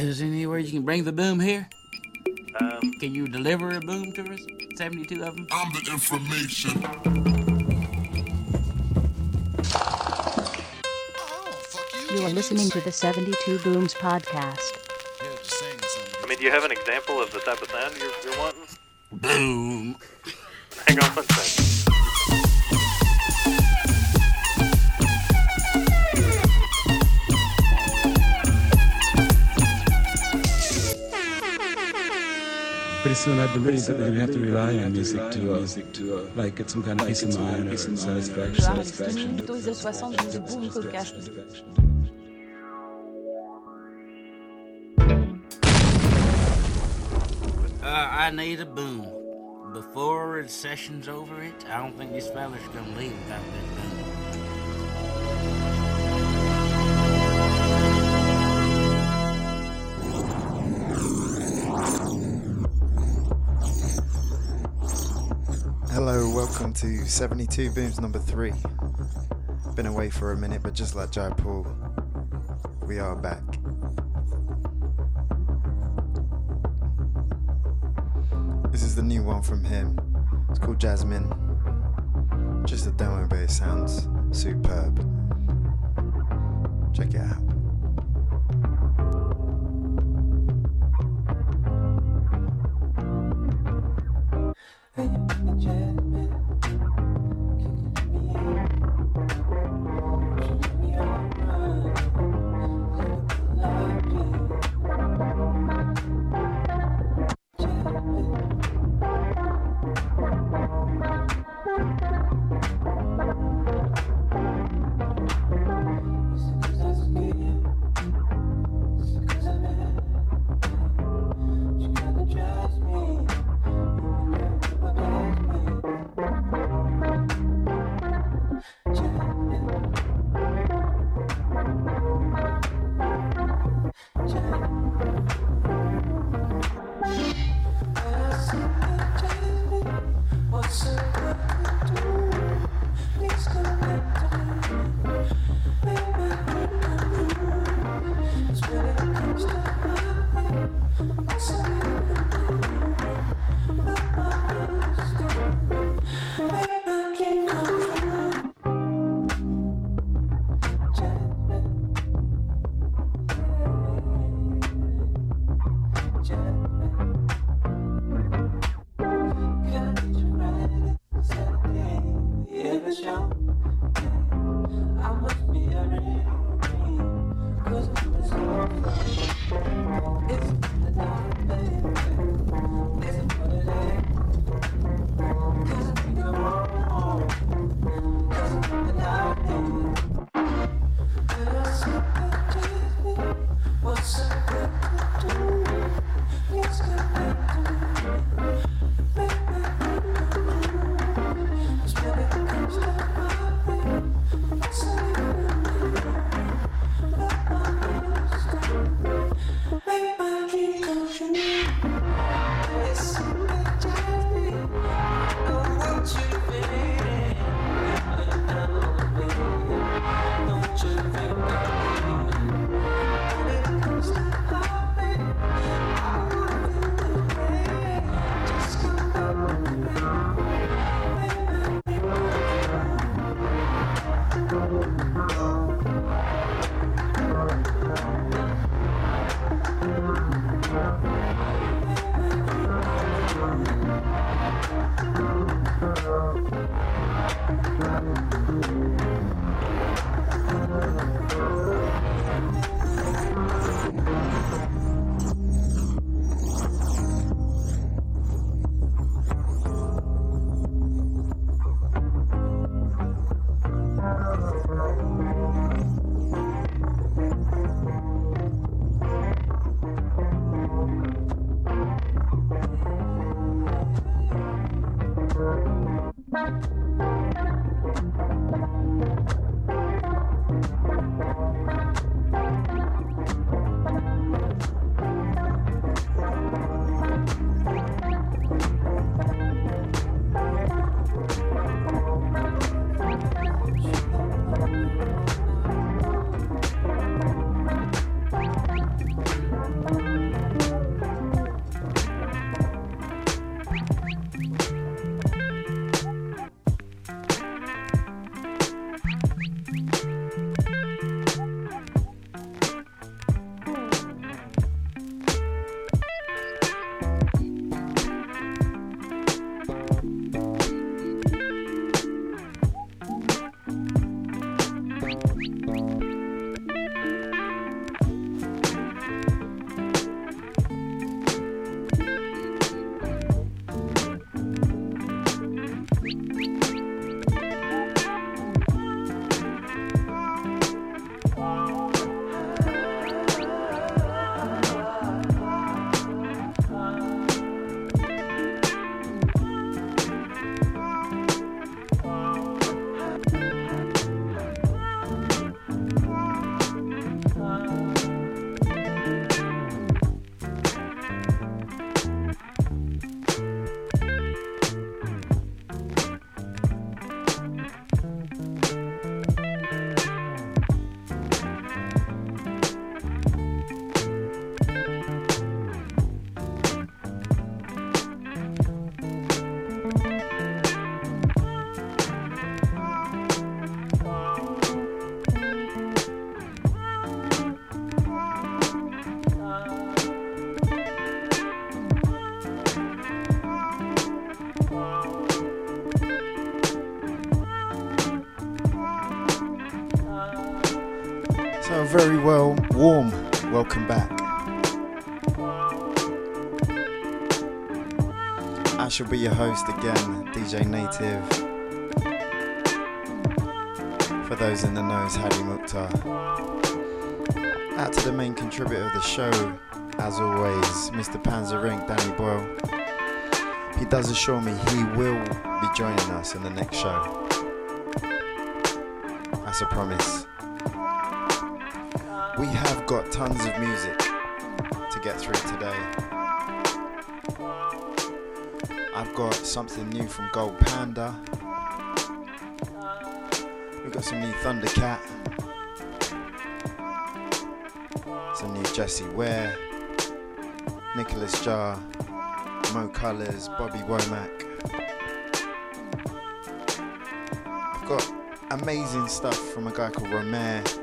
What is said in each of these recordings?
Is there anywhere you can bring the boom here? Um, Can you deliver a boom to us? 72 of them? I'm the information. You are listening to the 72 Booms podcast. I mean, do you have an example of the type of sound you're, you're wanting? Boom. Hang on one second. Soon, I believe that we have to rely on music to, uh, to uh, like get some kind of peace of mind or satisfaction. satisfaction. Plutôt les 60 du boom podcast. Uh, I need a boom. Before the session's over it, I don't think this fella's gonna leave without that boom. Welcome to 72 Booms number three. Been away for a minute, but just like Jai Paul, we are back. This is the new one from him. It's called Jasmine. Just a demo, but it sounds superb. Check it out. Very well, warm. Welcome back. I shall be your host again, DJ Native. For those in the know, Hadi Mukhtar. Out to the main contributor of the show, as always, Mr. Panzerink, Danny Boyle. He does assure me he will be joining us in the next show. That's a promise. We have got tons of music to get through today. I've got something new from Gold Panda. We've got some new Thundercat. Some new Jessie Ware. Nicolas Jaar. Mo Kolours. Bobby Womack. I've got amazing stuff from a guy called Romare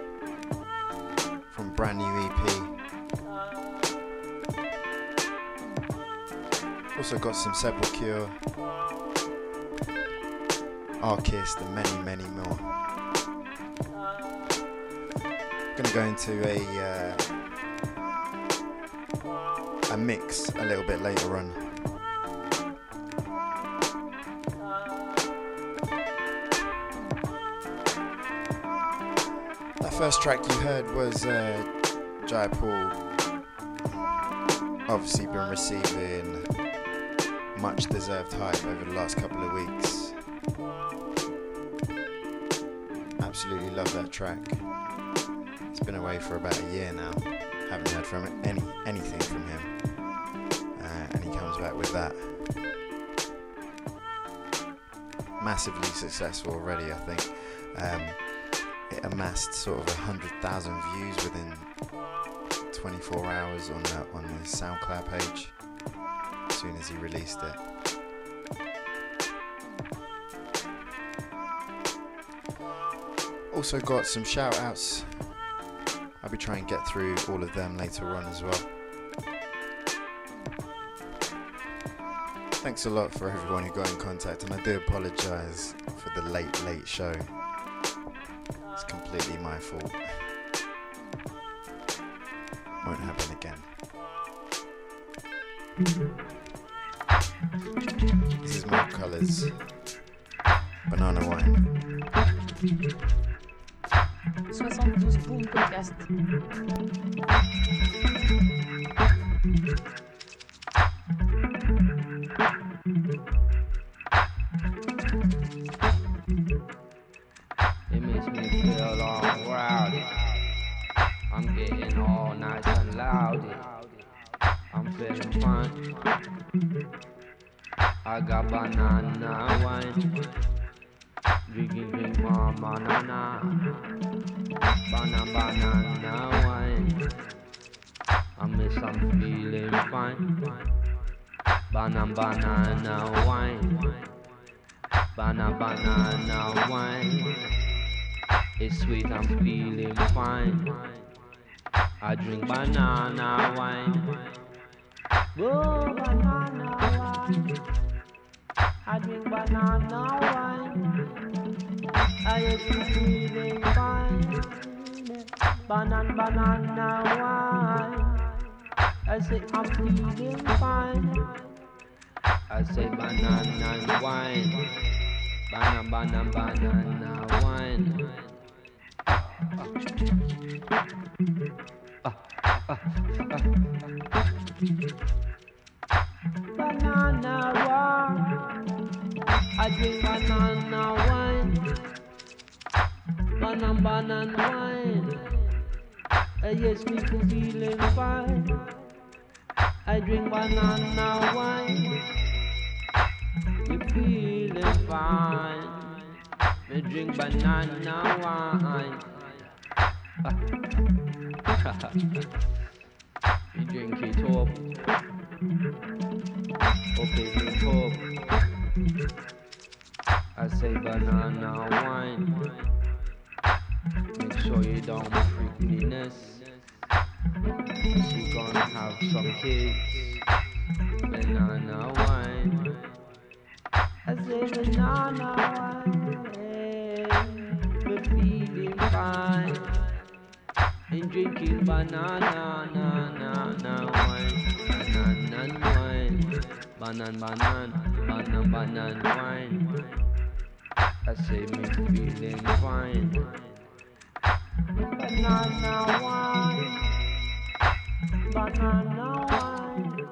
Also got some Sepalcure, Archist, and many, many more. Gonna go into a uh, a mix a little bit later on. That first track you heard was uh, Jai Paul. Obviously, been receiving much deserved hype over the last couple of weeks. Absolutely love that track. It's been away for about a year now. Haven't heard from any anything from him, uh, and he comes back with that. Massively successful already, I think. Um, it amassed sort of hundred thousand views within 24 hours on the, on the SoundCloud page soon as he released it. Also got some shout outs. I'll be trying to get through all of them later on as well. Thanks a lot for everyone who got in contact, and I do apologise for the late, late show. It's completely my fault. Won't happen again. Is Banana Wine. 72 Boom Podcast. Banana. Banana banana wine. I miss I'm feeling fine. Banana banana wine. Banana banana wine. It's sweet, I'm feeling fine. I drink banana wine. Oh, banana wine. I drink banana wine. I am feeling fine. Banana, banana wine. I say I'm feeling fine. I say banana wine. Banana, banana, banana wine. Banana wine. I drink banana wine. Banana, banana wine. Uh, yes, me feeling fine. I drink banana wine. Me feeling fine. Me drink banana wine. you drink it up. Okay, drink up. I say banana wine. Make sure you don't freak me She gonna have some kids. Banana wine. I say banana wine. We're feeling fine. and drinking banana, na, na, na, wine, banana, wine, banan, banan, banan, banan, wine. I say me feeling fine. Banana wine, banana wine.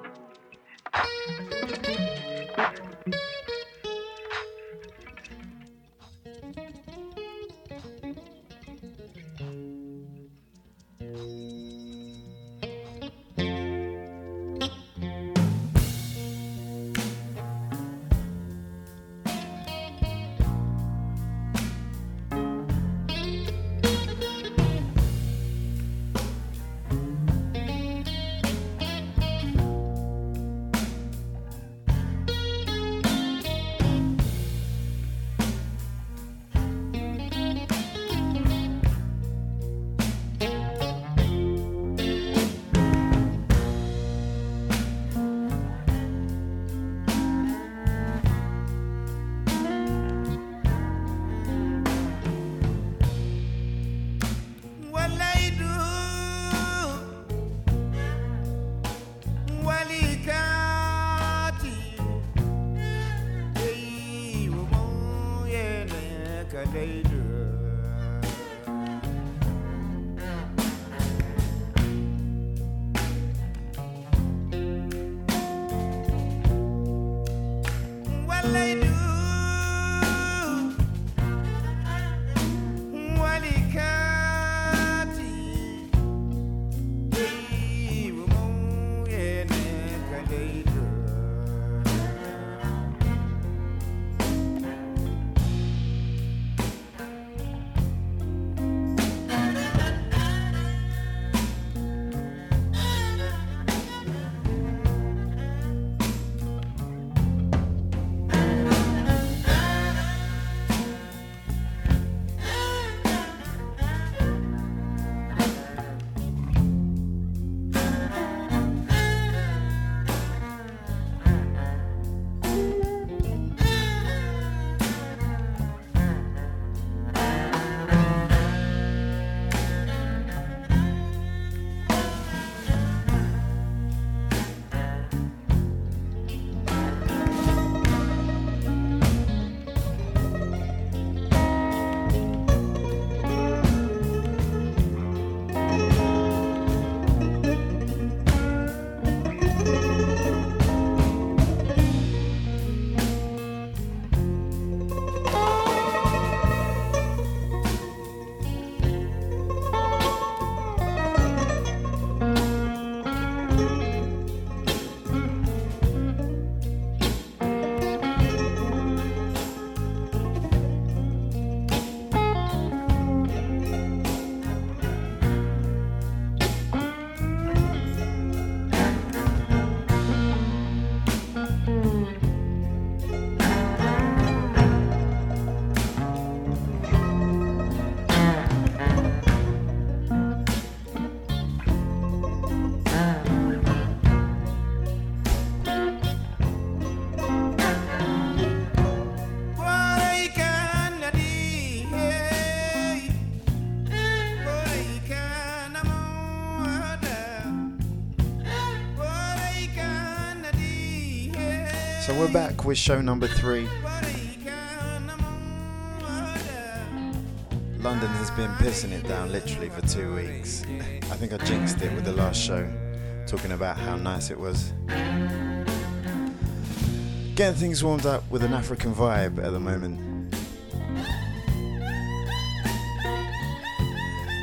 Back with show number three. London has been pissing it down literally for two weeks. I think I jinxed it with the last show, talking about how nice it was. Getting things warmed up with an African vibe at the moment.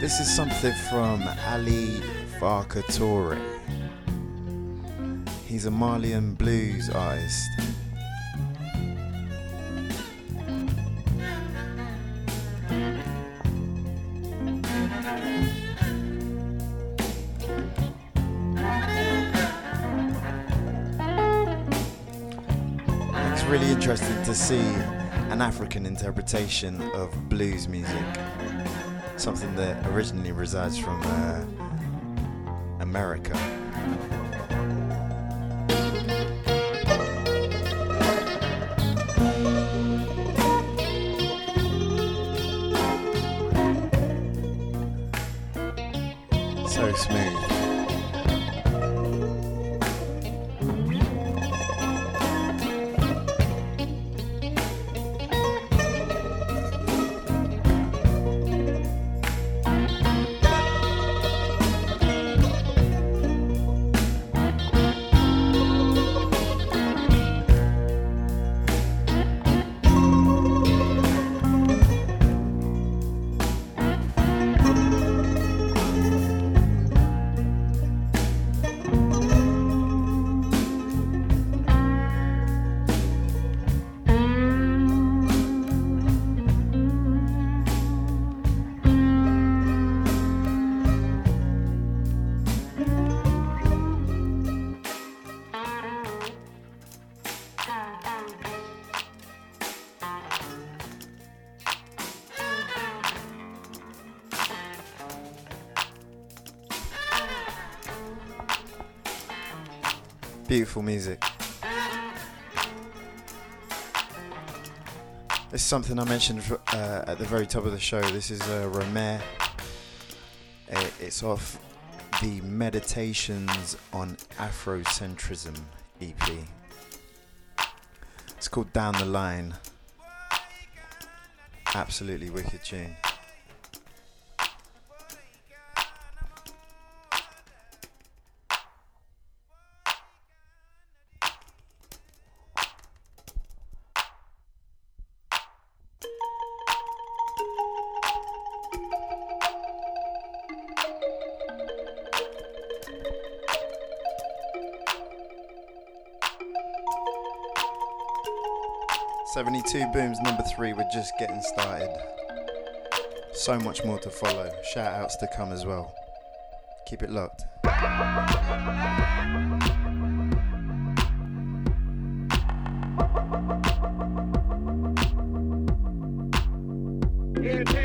This is something from Ali Farka. He's a Malian blues artist. To see an African interpretation of blues music, something that originally resides from uh, America. Beautiful music. This is something I mentioned uh, at the very top of the show. This is uh, Romare. Uh, it's off the Meditations on Afrocentrism EP. It's called Down the Line. Absolutely wicked tune. 22 Booms number three, we're just getting started. So much more to follow. Shout outs to come as well. Keep it locked. Yeah,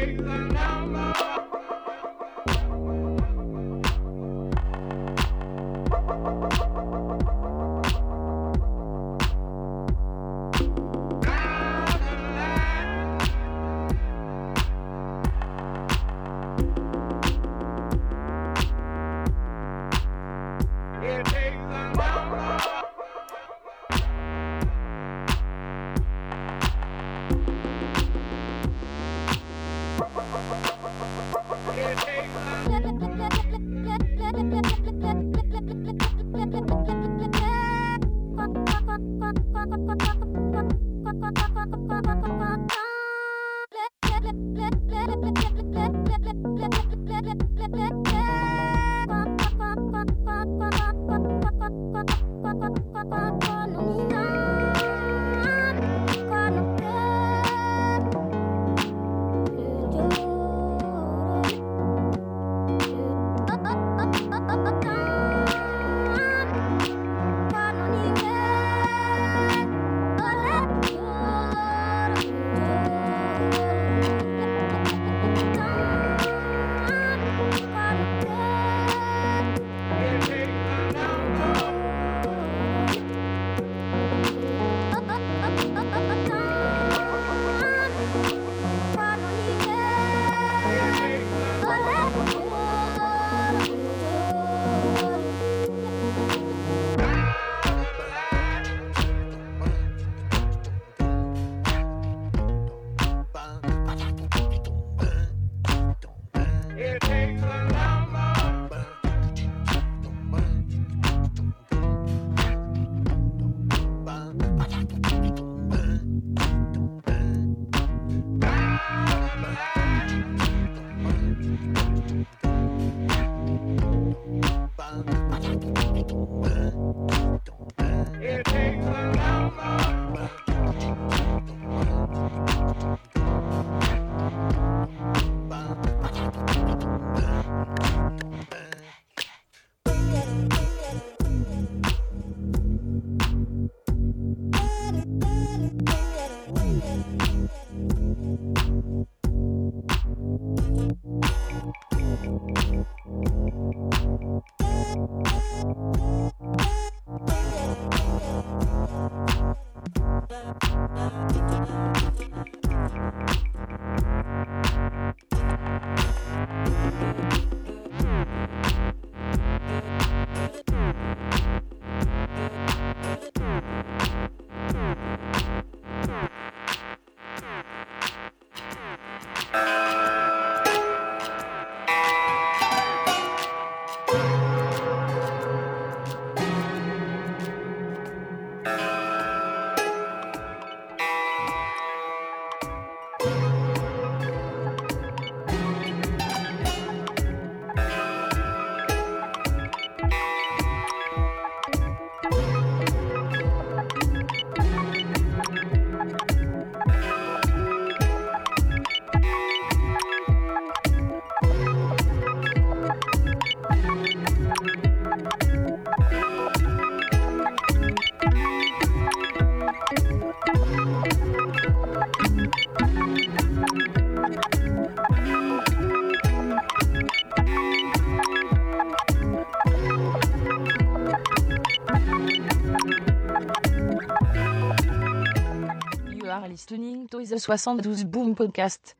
to the 72 Boom Podcast.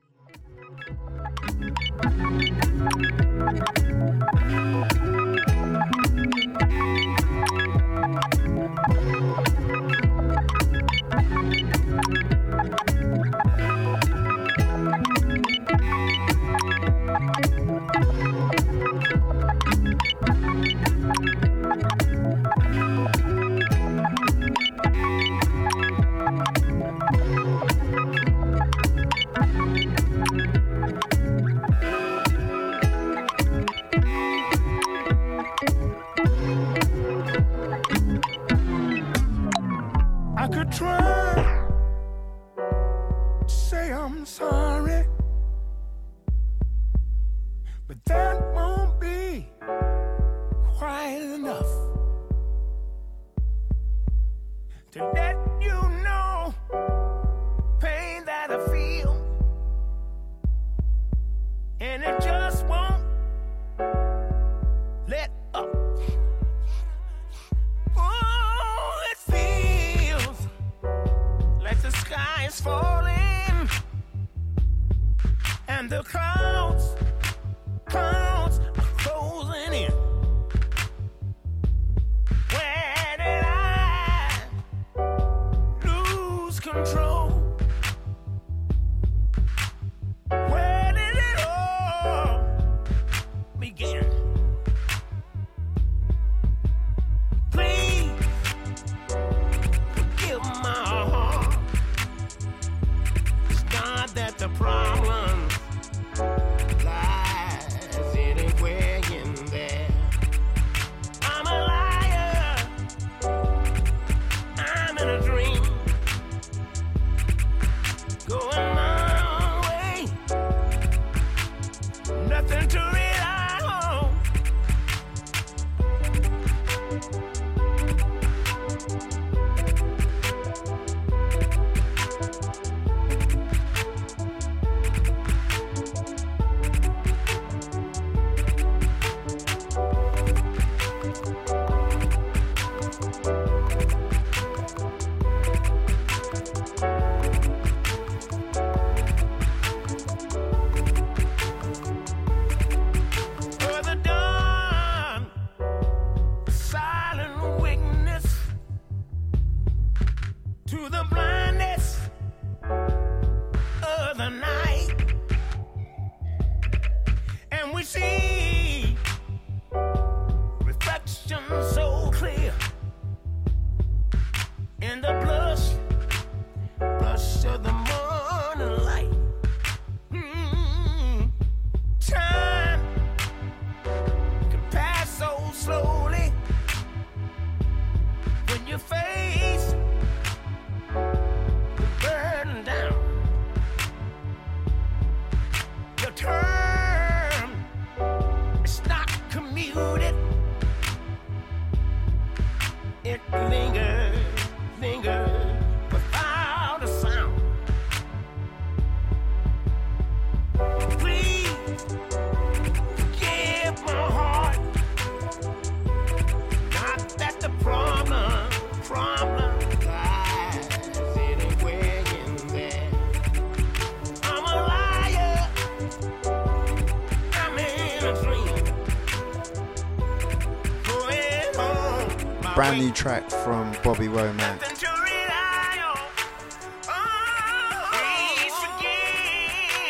Brand new track from Bobby Womack.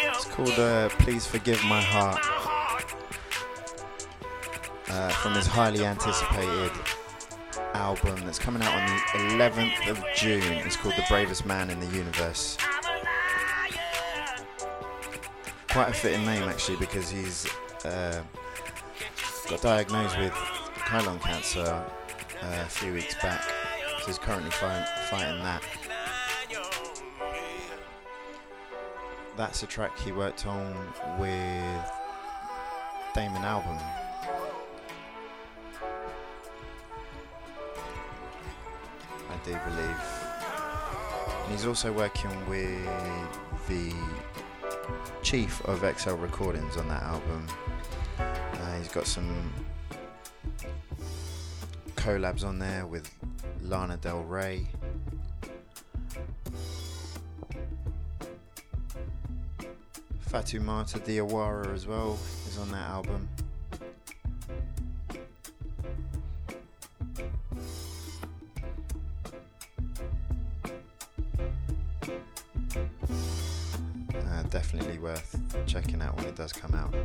It's called uh, Please Forgive My Heart uh, from his highly anticipated album that's coming out on the 11th of June. It's called The Bravest Man in the Universe. Quite a fitting name actually because he's uh, got diagnosed with colon cancer uh, a few weeks back. So he's currently fight, fighting that. That's a track he worked on with Damon Albarn. I do believe. And he's also working with the chief of XL Recordings on that album. Uh, he's got some collabs on there with Lana Del Rey. Fatoumata Diawara as well is on that album. Uh, definitely worth checking out when it does come out.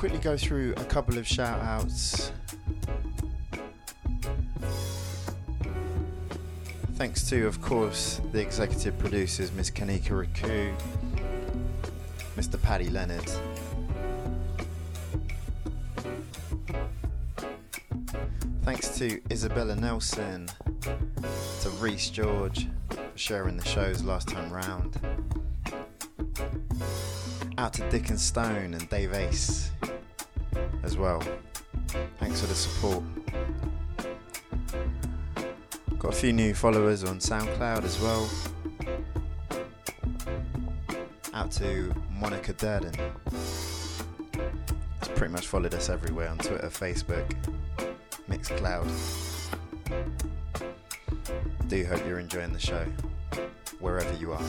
Quickly go through a couple of shout outs. Thanks to, of course, the executive producers, Miss Kanika Raku, Mr. Paddy Leonard. Thanks to Isabella Nelson, to Reese George for sharing the shows last time round. Out to Dick and Stone and Dave Ace as well. Thanks for the support. Got a few new followers on SoundCloud as well. Out to Monica Durden. She's pretty much followed us everywhere on Twitter, Facebook, Mixcloud. Do hope you're enjoying the show, wherever you are.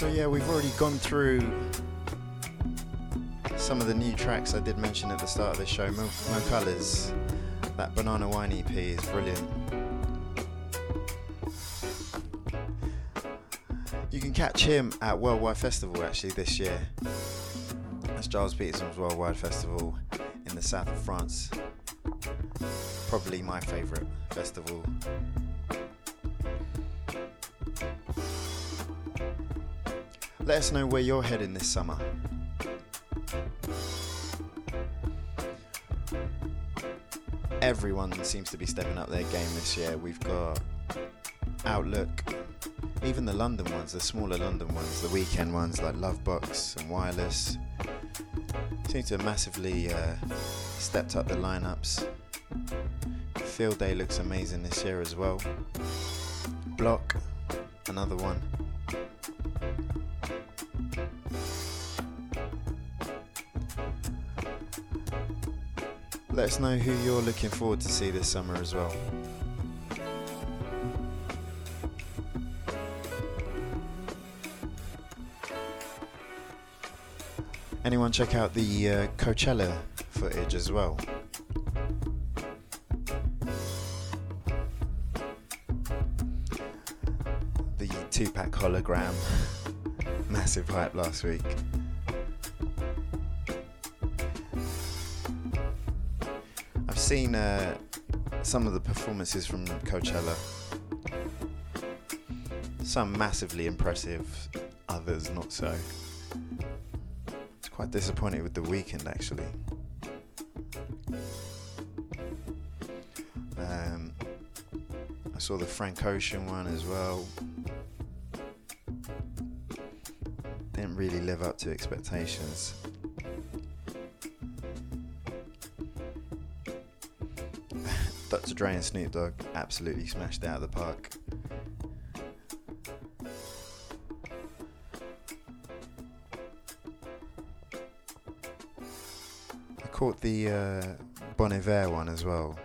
So yeah, we've already gone through some of the new tracks I did mention at the start of the show. Mo, Mo Kolours, that Banana Wine EP is brilliant. You can catch him at Worldwide Festival actually this year. That's Gilles Peterson's Worldwide Festival in the south of France. Probably my favourite festival Let us know where you're heading this summer. Everyone seems to be stepping up their game this year. We've got Outlook, even the London ones, the smaller London ones, the weekend ones like Lovebox and Wireless, seem to have massively uh, stepped up the lineups. Field Day looks amazing this year as well. Bloc, another one. Let us know who you're looking forward to see this summer as well. Anyone check out the uh, Coachella footage as well? The Tupac hologram. Massive hype last week. Seen uh, some of the performances from Coachella. Some massively impressive, others not so. It's quite disappointed with the weekend actually. Um, I saw the Frank Ocean one as well. Didn't really live up to expectations. Dr. Dre and Snoop Dogg absolutely smashed out of the park. I caught the uh, Bon Iver one as well.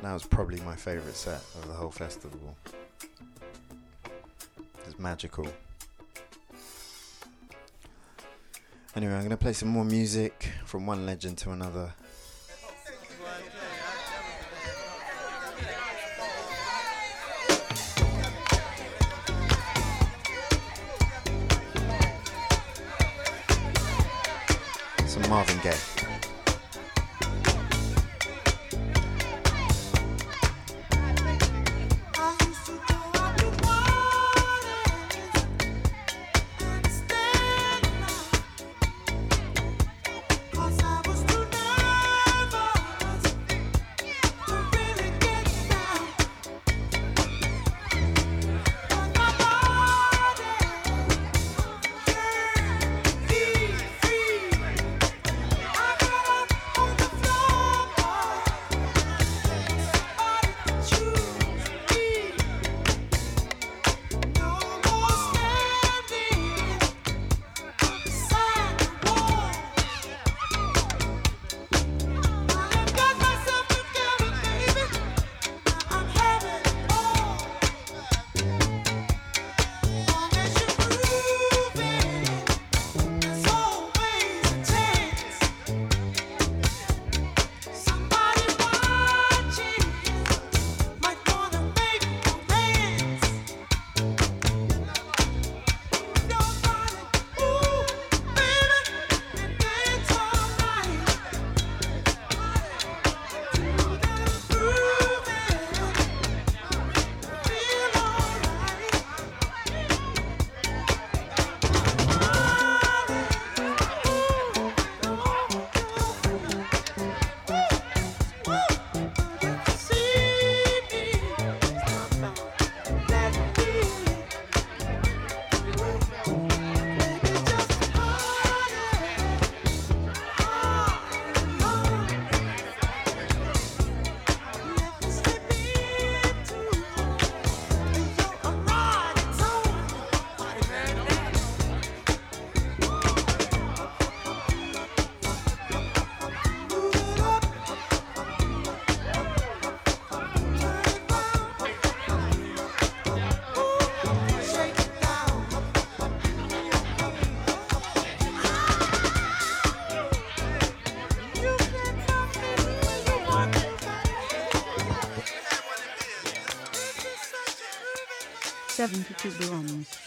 That was probably my favourite set of the whole festival. It's magical. Anyway, I'm going to play some more music from one legend to another. 72 Booms.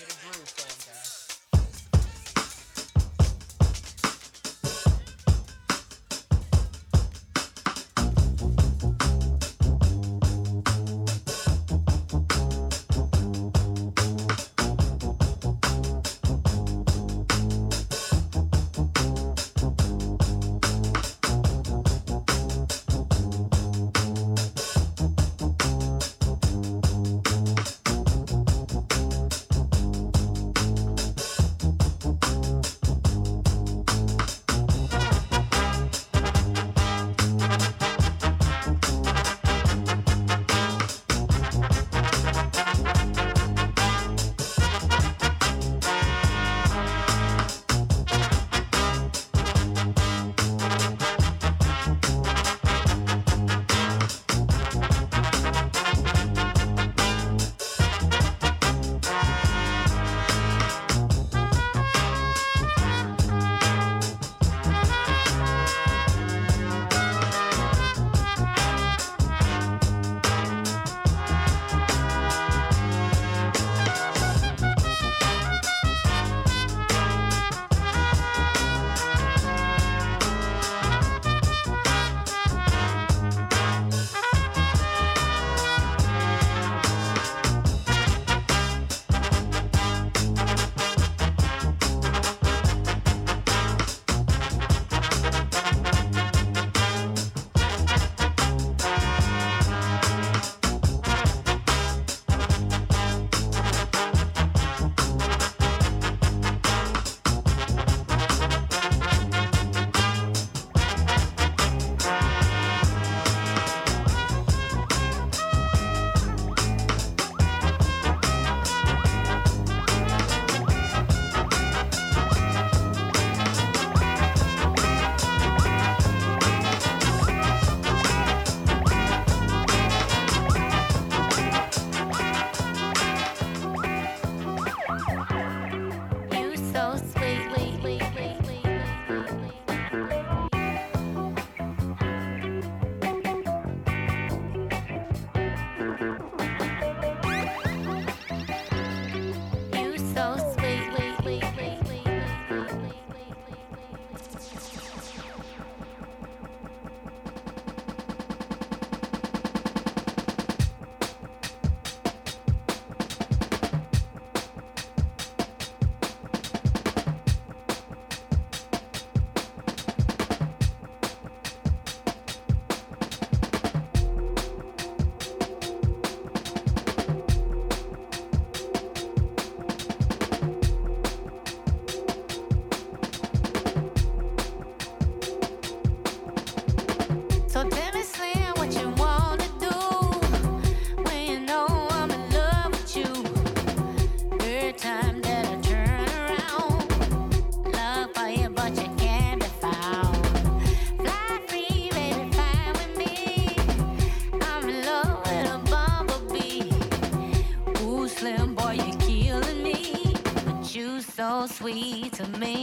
so sweet to me.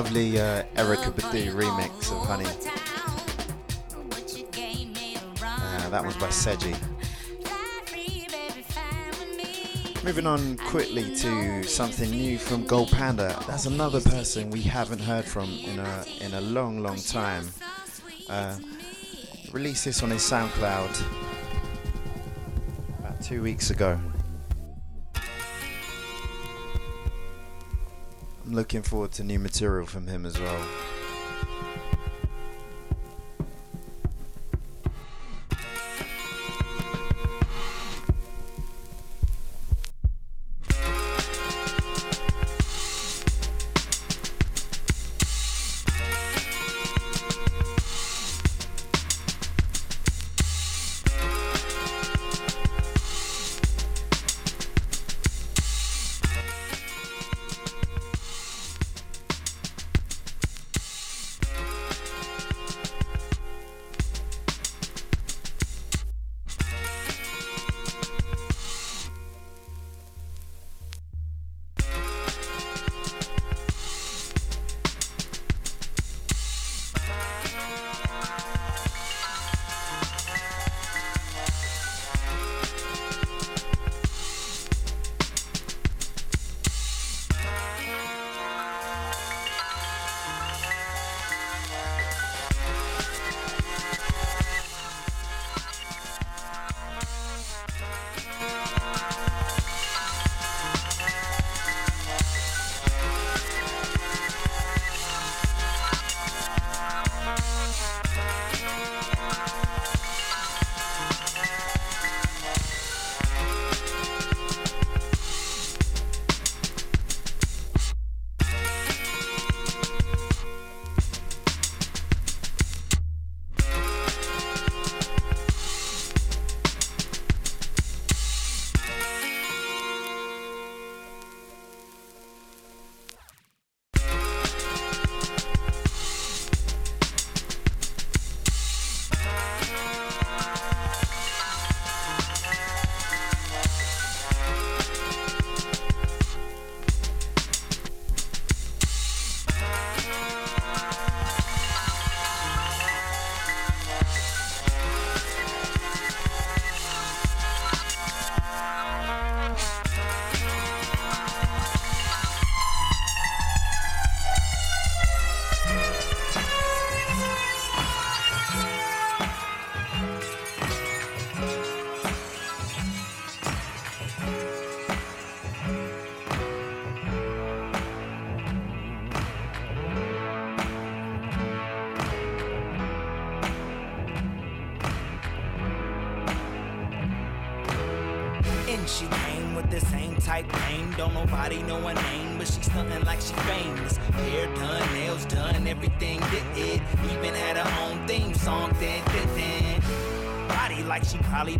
Lovely uh, Erykah Badu remix of Honey. Uh, that one's by Seiji. Moving on quickly to something new from Gold Panda. That's another person we haven't heard from in a in a long, long time. Uh, released this on his SoundCloud about two weeks ago. Looking forward to new material from him as well.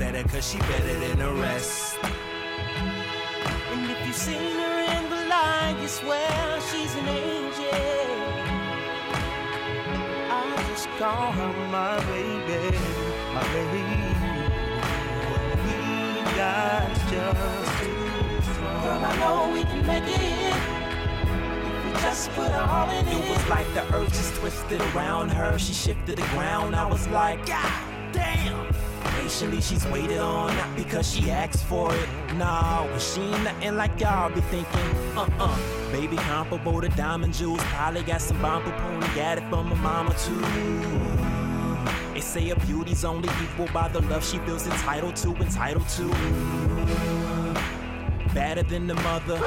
better cause she better than the rest. And if you seen her in the light, you swear she's an angel. I just call her my baby, my baby. We got just two Girl, I know we can make it. Just put all in it. It was like the earth just twisted around her. She shifted the ground. I was like, God damn patiently she's waited on, not because she asked for it. Nah, well, she ain't nothing like y'all be thinking. Uh-uh. Baby comparable to diamond jewels, probably got some bumper pony, got it from my mama too. They say a beauty's only equal by the love she feels entitled to, entitled to. Better than the mother,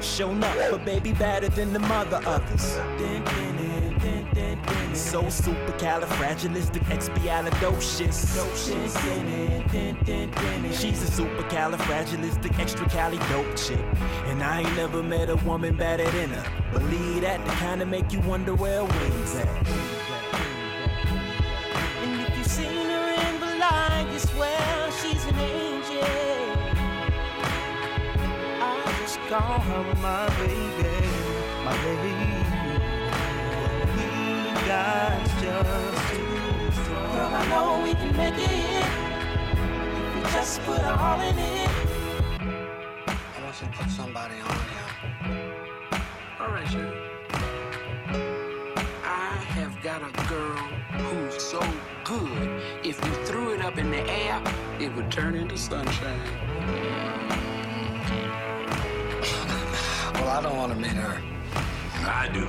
shown up, but baby badder than the mother others. Dun, dun, dun, So supercalifragilisticexpialidocious. She's a supercalifragilistic extra cali dope chick. And I ain't never met a woman better than her. Believe that the kind of make you wonder where wings at. I just my baby, my baby. We got just too strong. Girl, I know we can make it if we just put all in it. I want you to put somebody on you. All right, sir. I have got a girl who's so good. If you threw it up in the air, it would turn into sunshine. Well, I don't want to meet her. I do.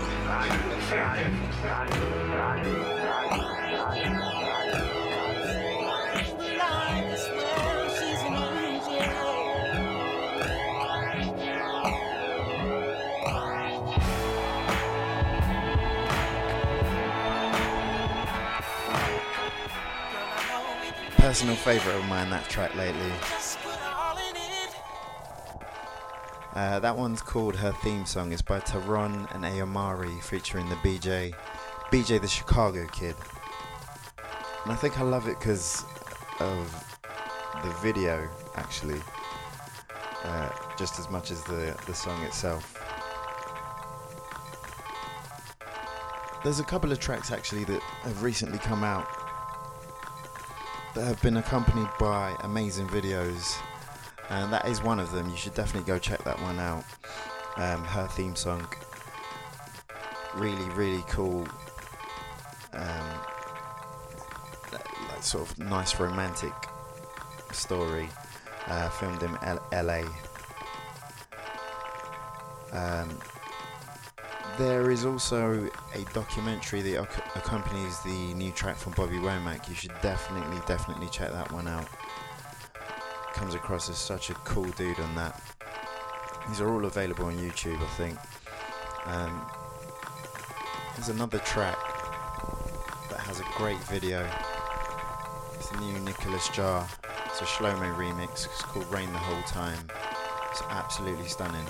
Light, you swear she's. Personal favourite of mine, that track lately. Uh, that one's called Her Theme Song. It's by Tiron and Ayomari featuring the BJ, BJ the Chicago Kid. And I think I love it because of the video, actually, uh, just as much as the, the song itself. There's a couple of tracks actually that have recently come out that have been accompanied by amazing videos, and that is one of them. You should definitely go check that one out. Um, her theme song, really, really cool. Um, like sort of nice romantic story, uh, filmed in L- LA. Um, there is also a documentary that ac- accompanies the new track from Bobby Womack. You should definitely, definitely check that one out. Comes across as such a cool dude on that. These are all available on YouTube, I think. Um, there's another track that has a great video. It's the new Nicolas Jaar. It's a Shlomo remix. It's called Rain the Whole Time. It's absolutely stunning.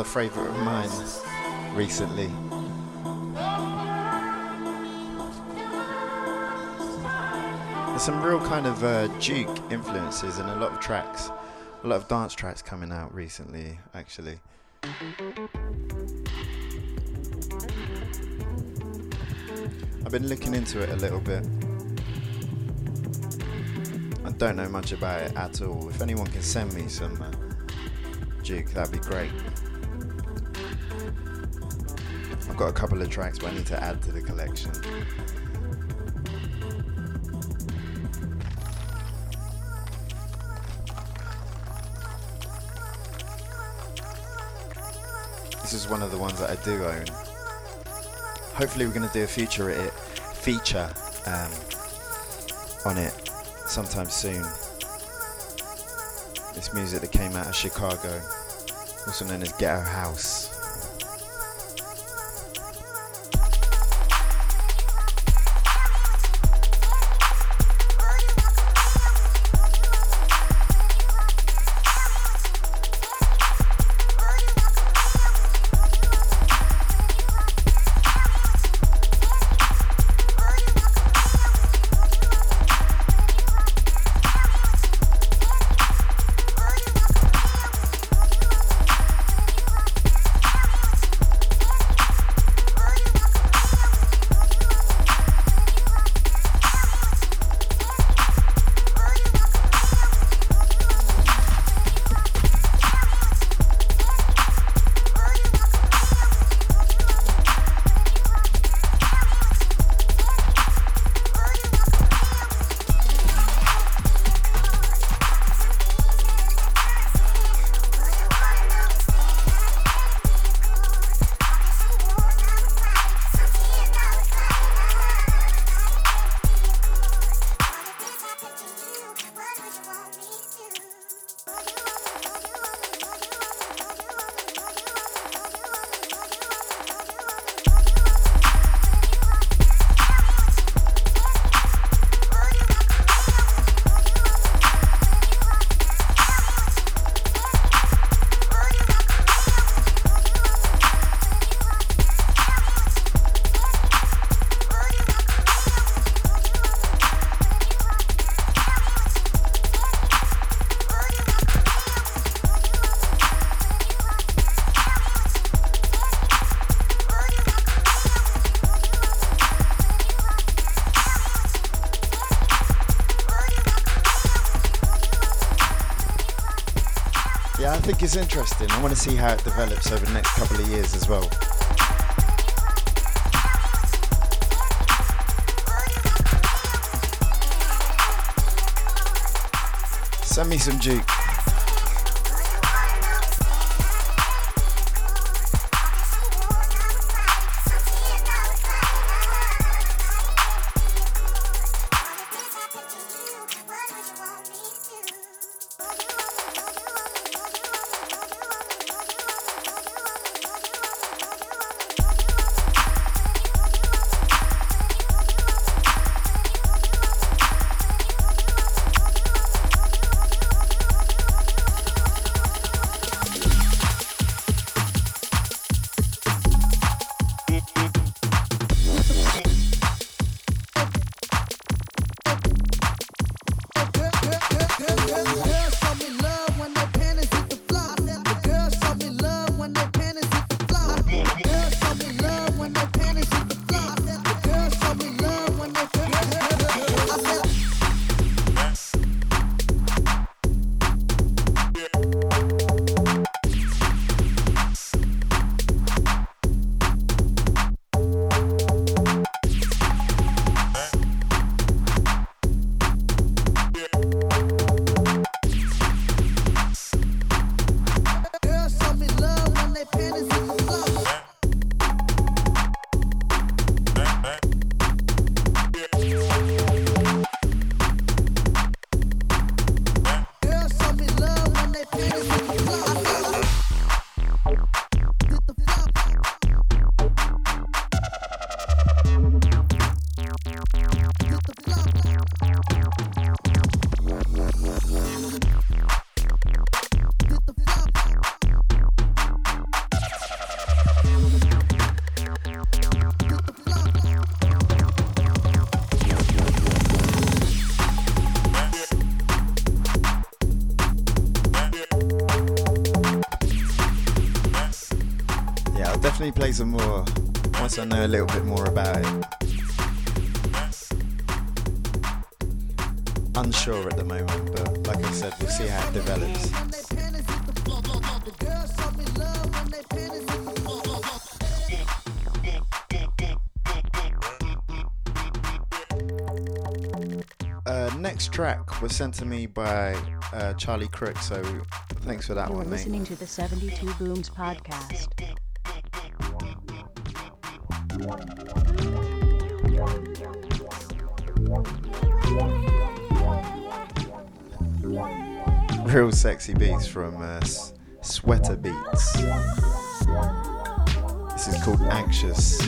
Another favourite of mine recently. There's some real kind of uh, Juke influences in a lot of tracks, a lot of dance tracks coming out recently, actually. I've been looking into it a little bit. I don't know much about it at all. If anyone can send me some uh, Juke, that'd be great. Got a couple of tracks, I need to add to the collection. This is one of the ones that I do own hopefully we're going to do a feature it feature um, on it sometime soon. This music that came out of Chicago, also known as Ghetto House. Is interesting. I want to see how it develops over the next couple of years as well. Send me some Juke. Play some more once I know a little bit more about it. Unsure at the moment, but like I said, we'll see how it develops. Uh, next track was sent to me by uh, Charlie Crook, so thanks for that You're one, mate. listening to the 72 Booms podcast. Sexy beats from uh, Sweater Beats. This is called Anxious.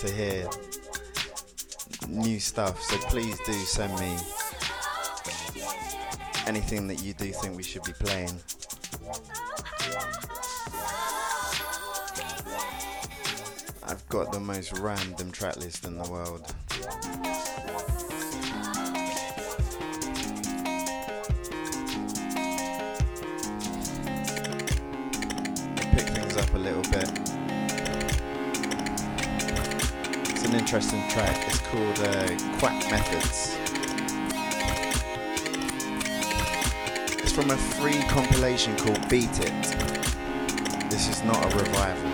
To, hear new stuff. So please do send me anything that you do think we should be playing. I've got the most random track list in the world. Track. It's called uh, Quack Methods. It's from a free compilation called Beat It. This is not a revival.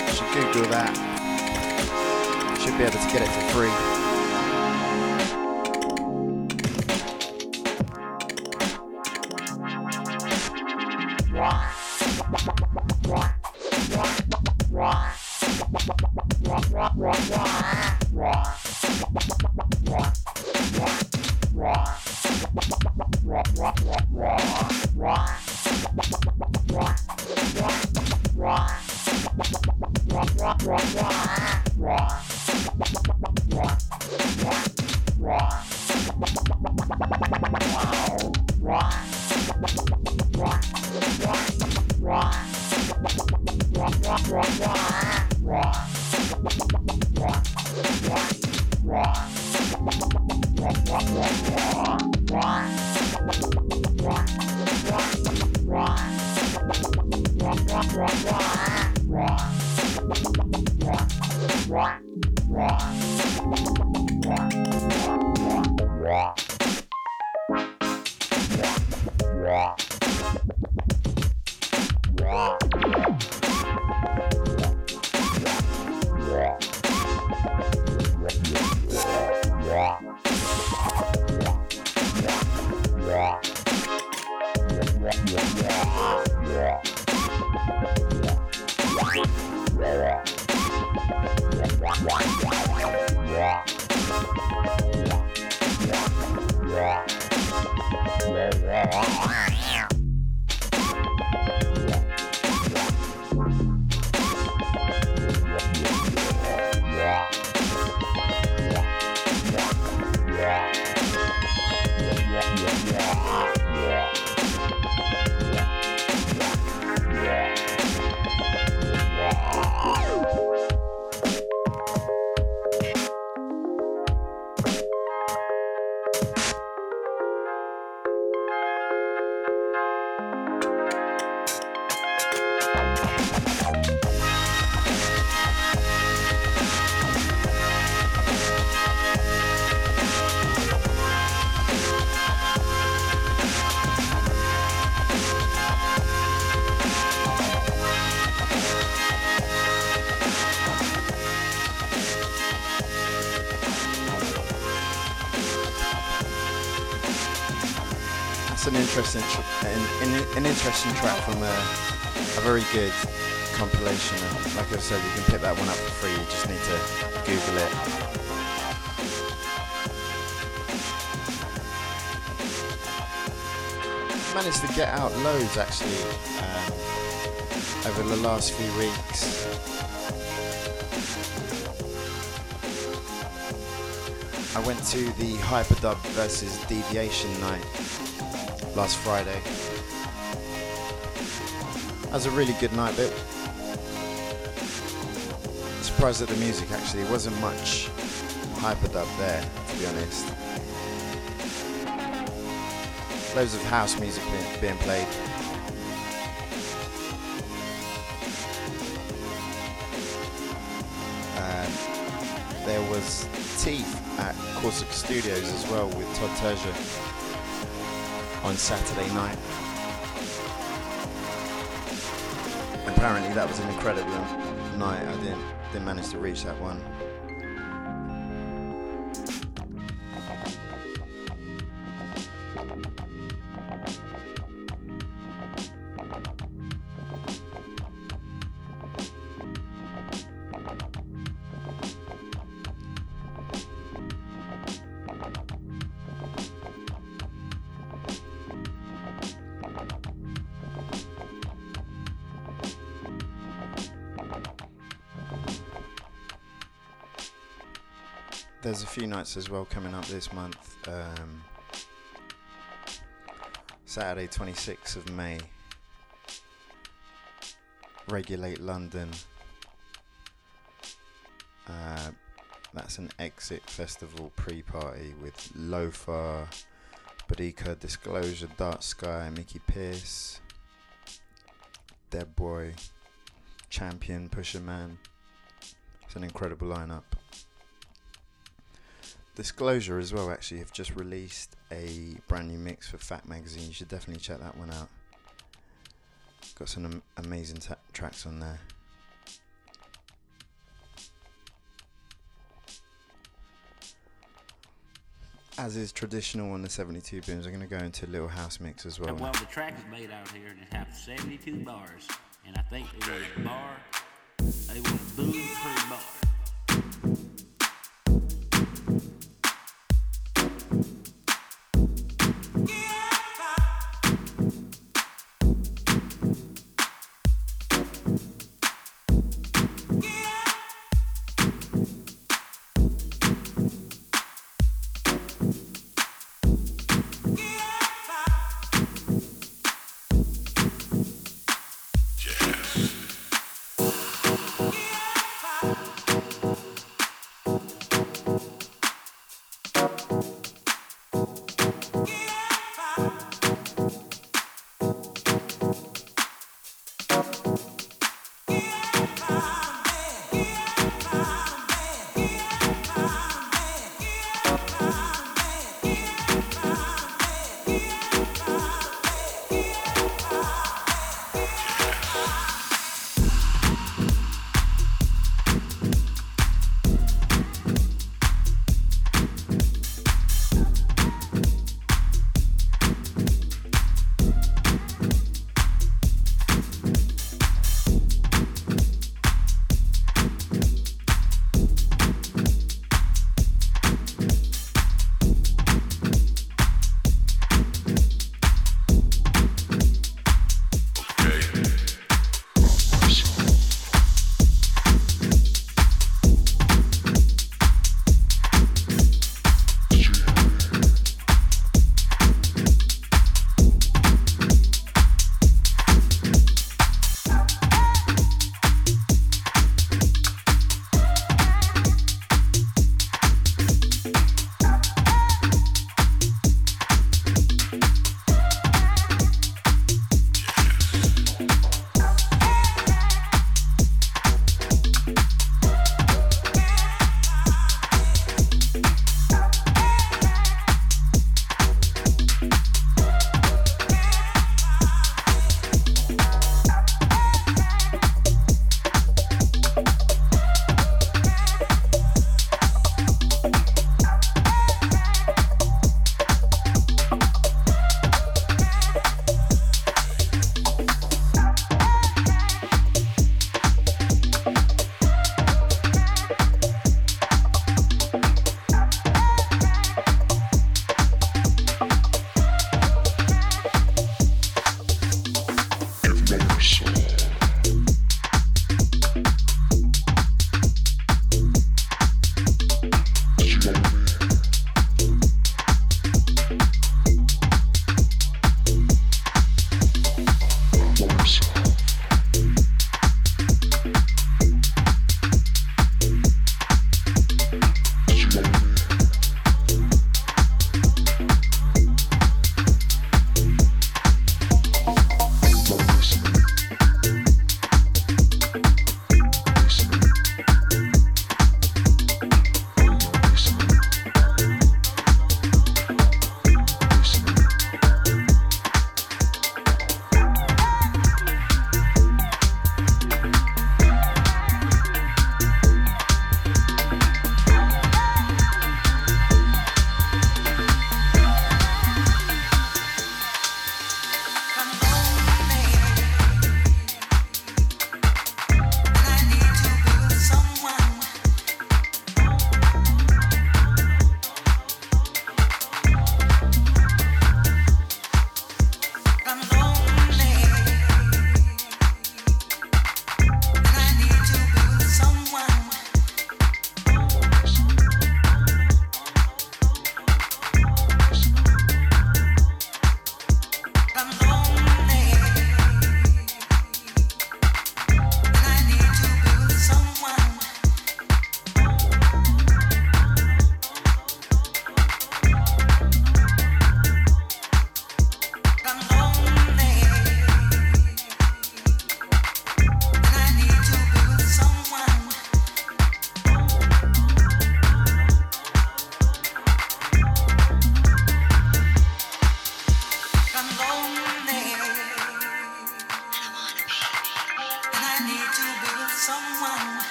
You should Google that. Should be able to get it for free. Interesting, Said, you can pick that one up for free. You just need to Google it. Managed to get out loads actually um, over the last few weeks. I went to the Hyperdub versus Deviation night last Friday. That was a really good night, but surprised at the music actually. It wasn't much hyperdub there, to be honest. Loads of house music being played. Um, there was Teeth at Corsica Studios as well with Todd Terje on Saturday night. Apparently that was an incredible night. I didn't didn't manage to reach that one. Nights as well coming up this month. Um, Saturday, 26th of May. Regulate London. Uh, that's an exit festival pre-party with Loefah, Boddika, Disclosure, Dark Sky, Mickey Pearce, Dead Boy, Champion, Pusher Man. It's an incredible lineup. Disclosure as well actually have just released a brand new mix for FACT Magazine. You should definitely check that one out. Got some am- amazing ta- tracks on there. As is traditional on the 72 booms, I'm going to go into a little house mix as well. Well, the track is made out here and it has 72 bars. And I think they want a bar, they want a boom per bar.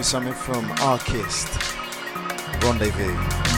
With something from Archist, Rendezvous.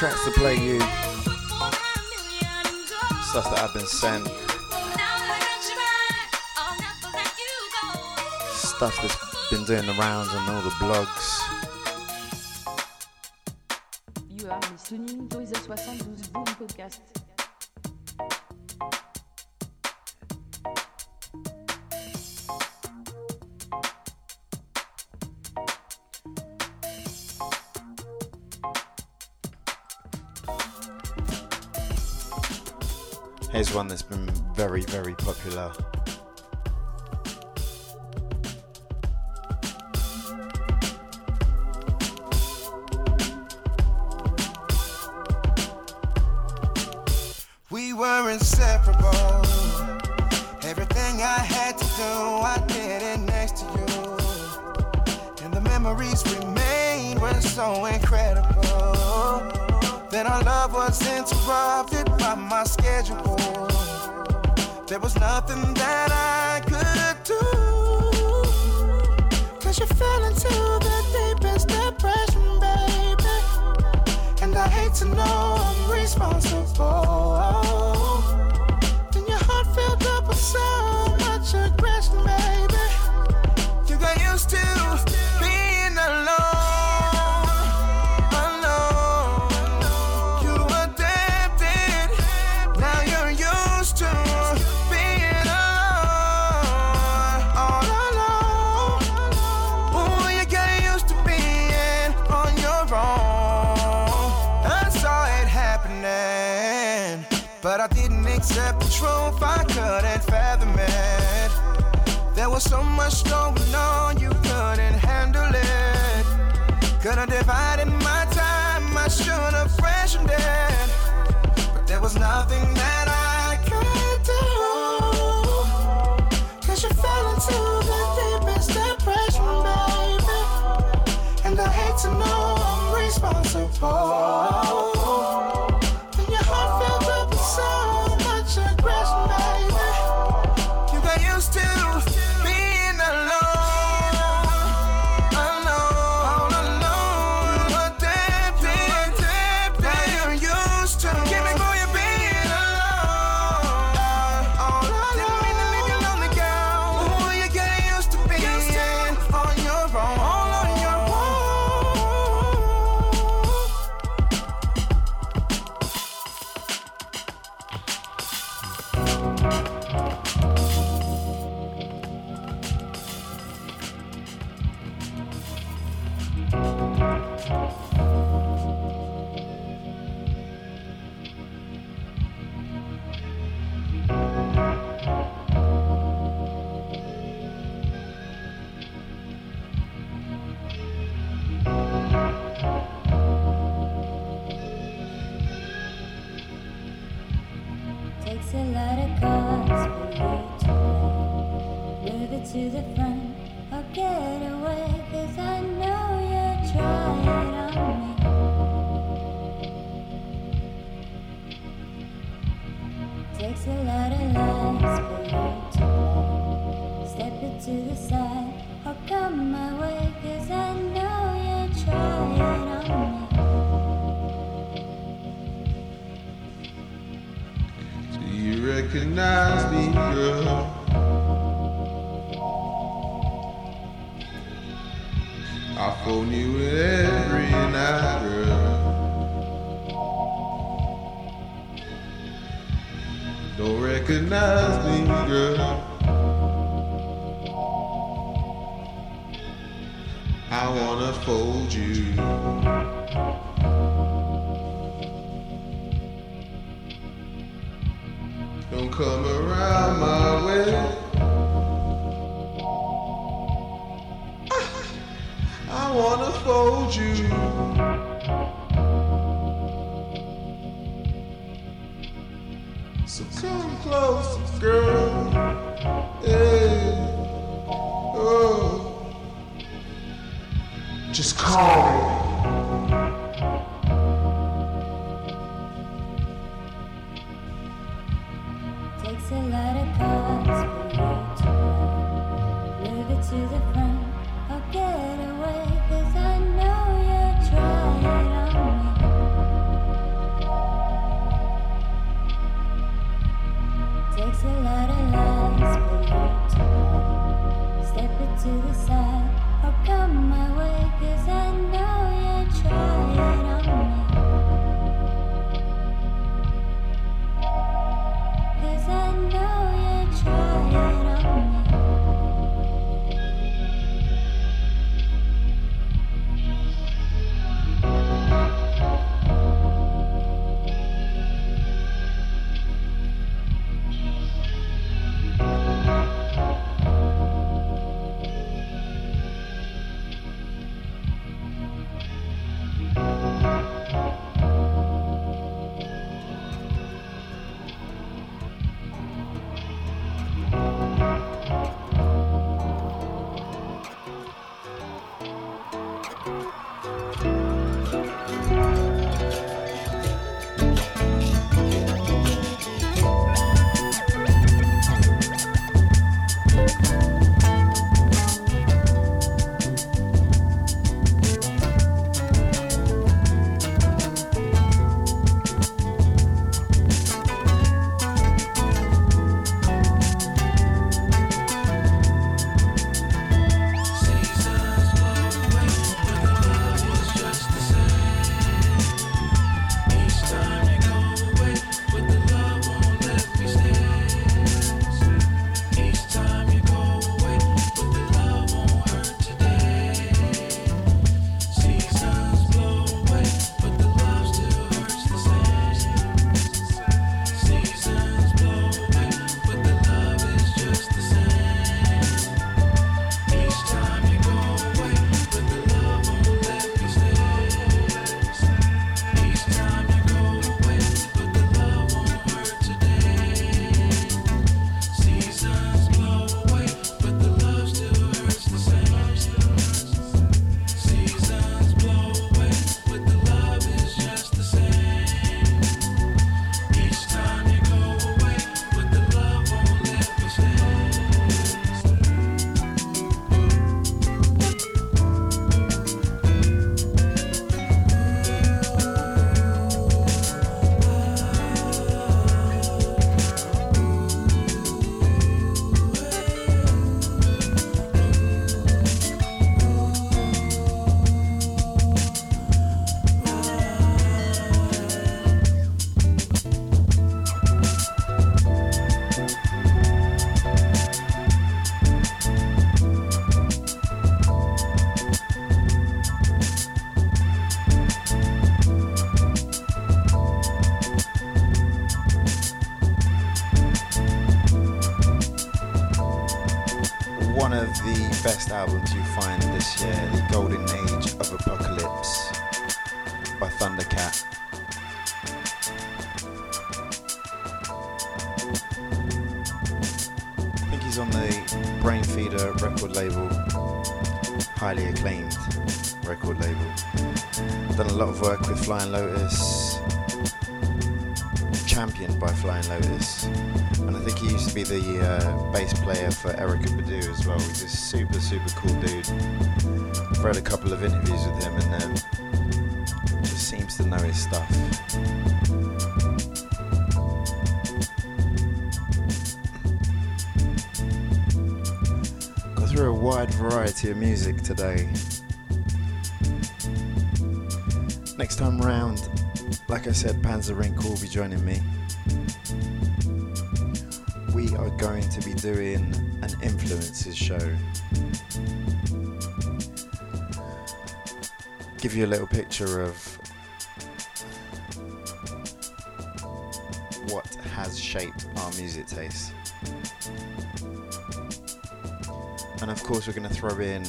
tracks to play you. Stuff that I've been sent. Stuff that's been doing the rounds and all the blogs. memories we were so incredible. Then our love was interrupted by my schedule. There was nothing that I could do. Cause you fell into the deepest depression, baby. And I hate to know I'm responsible. so much going on. recognize me, girl. I wanna fold you. Don't come around my way. I wanna fold you. So come close, girl. Hey, oh. Just call me. Flying Lotus, championed by Flying Lotus. And I think he used to be the uh, bass player for Erykah Badu as well. He's a super, super cool dude. I've read a couple of interviews with him and um, just seems to know his stuff. Go through a wide variety of music today. Next time round, like I said, Panzerink will be joining me. We are going to be doing an influences show. Give you a little picture of what has shaped our music taste. And of course, we're going to throw in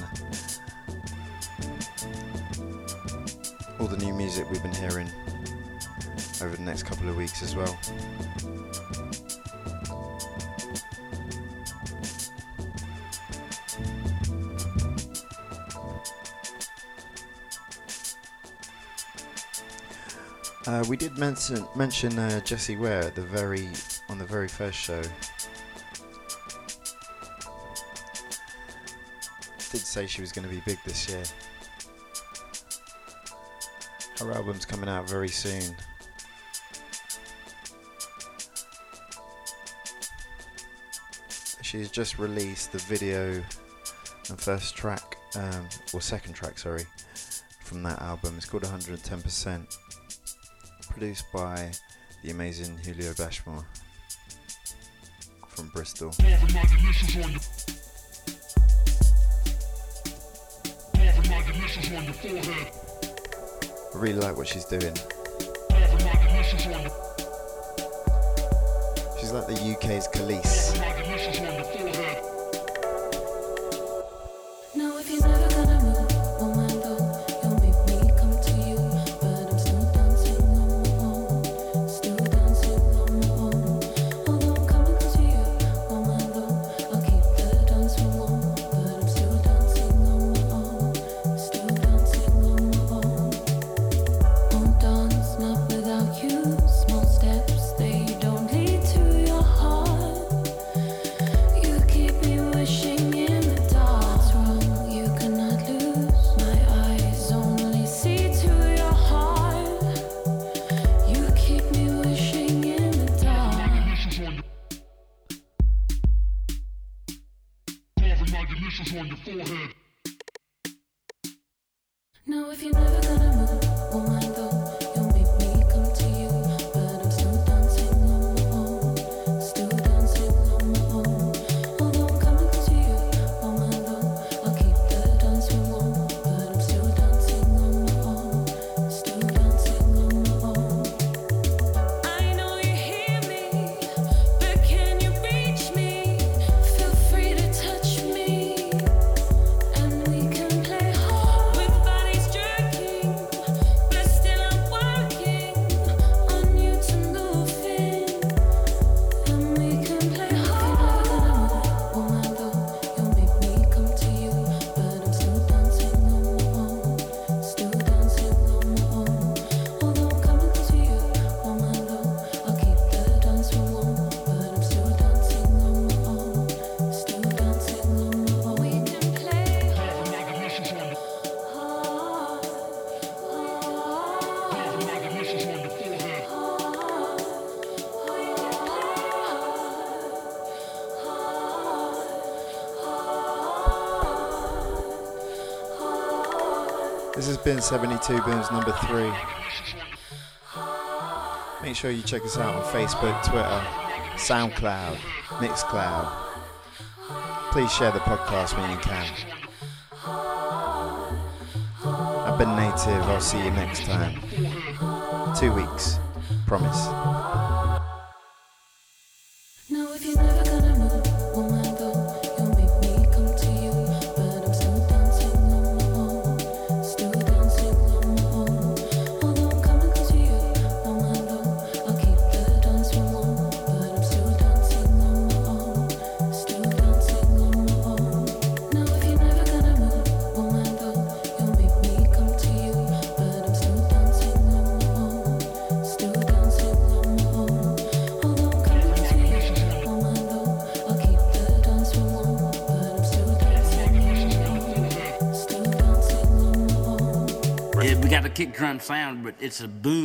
we've been hearing over the next couple of weeks as well. Uh, we did mention mention uh, Jessie Ware at the very on the very first show. Did say she was going to be big this year. Her album's coming out very soon. She's just released the video and first track, um, or second track, sorry, from that album. It's called 110%. Produced by the amazing Julio Bashmore from Bristol. I really like what she's doing. She's like the UK's Kelis. Been 72 Booms number three. Make sure you check us out on Facebook, Twitter, SoundCloud, Mixcloud. Please share the podcast when you can. I've been native. I'll see you next time. Two weeks. Promise. It's a boom,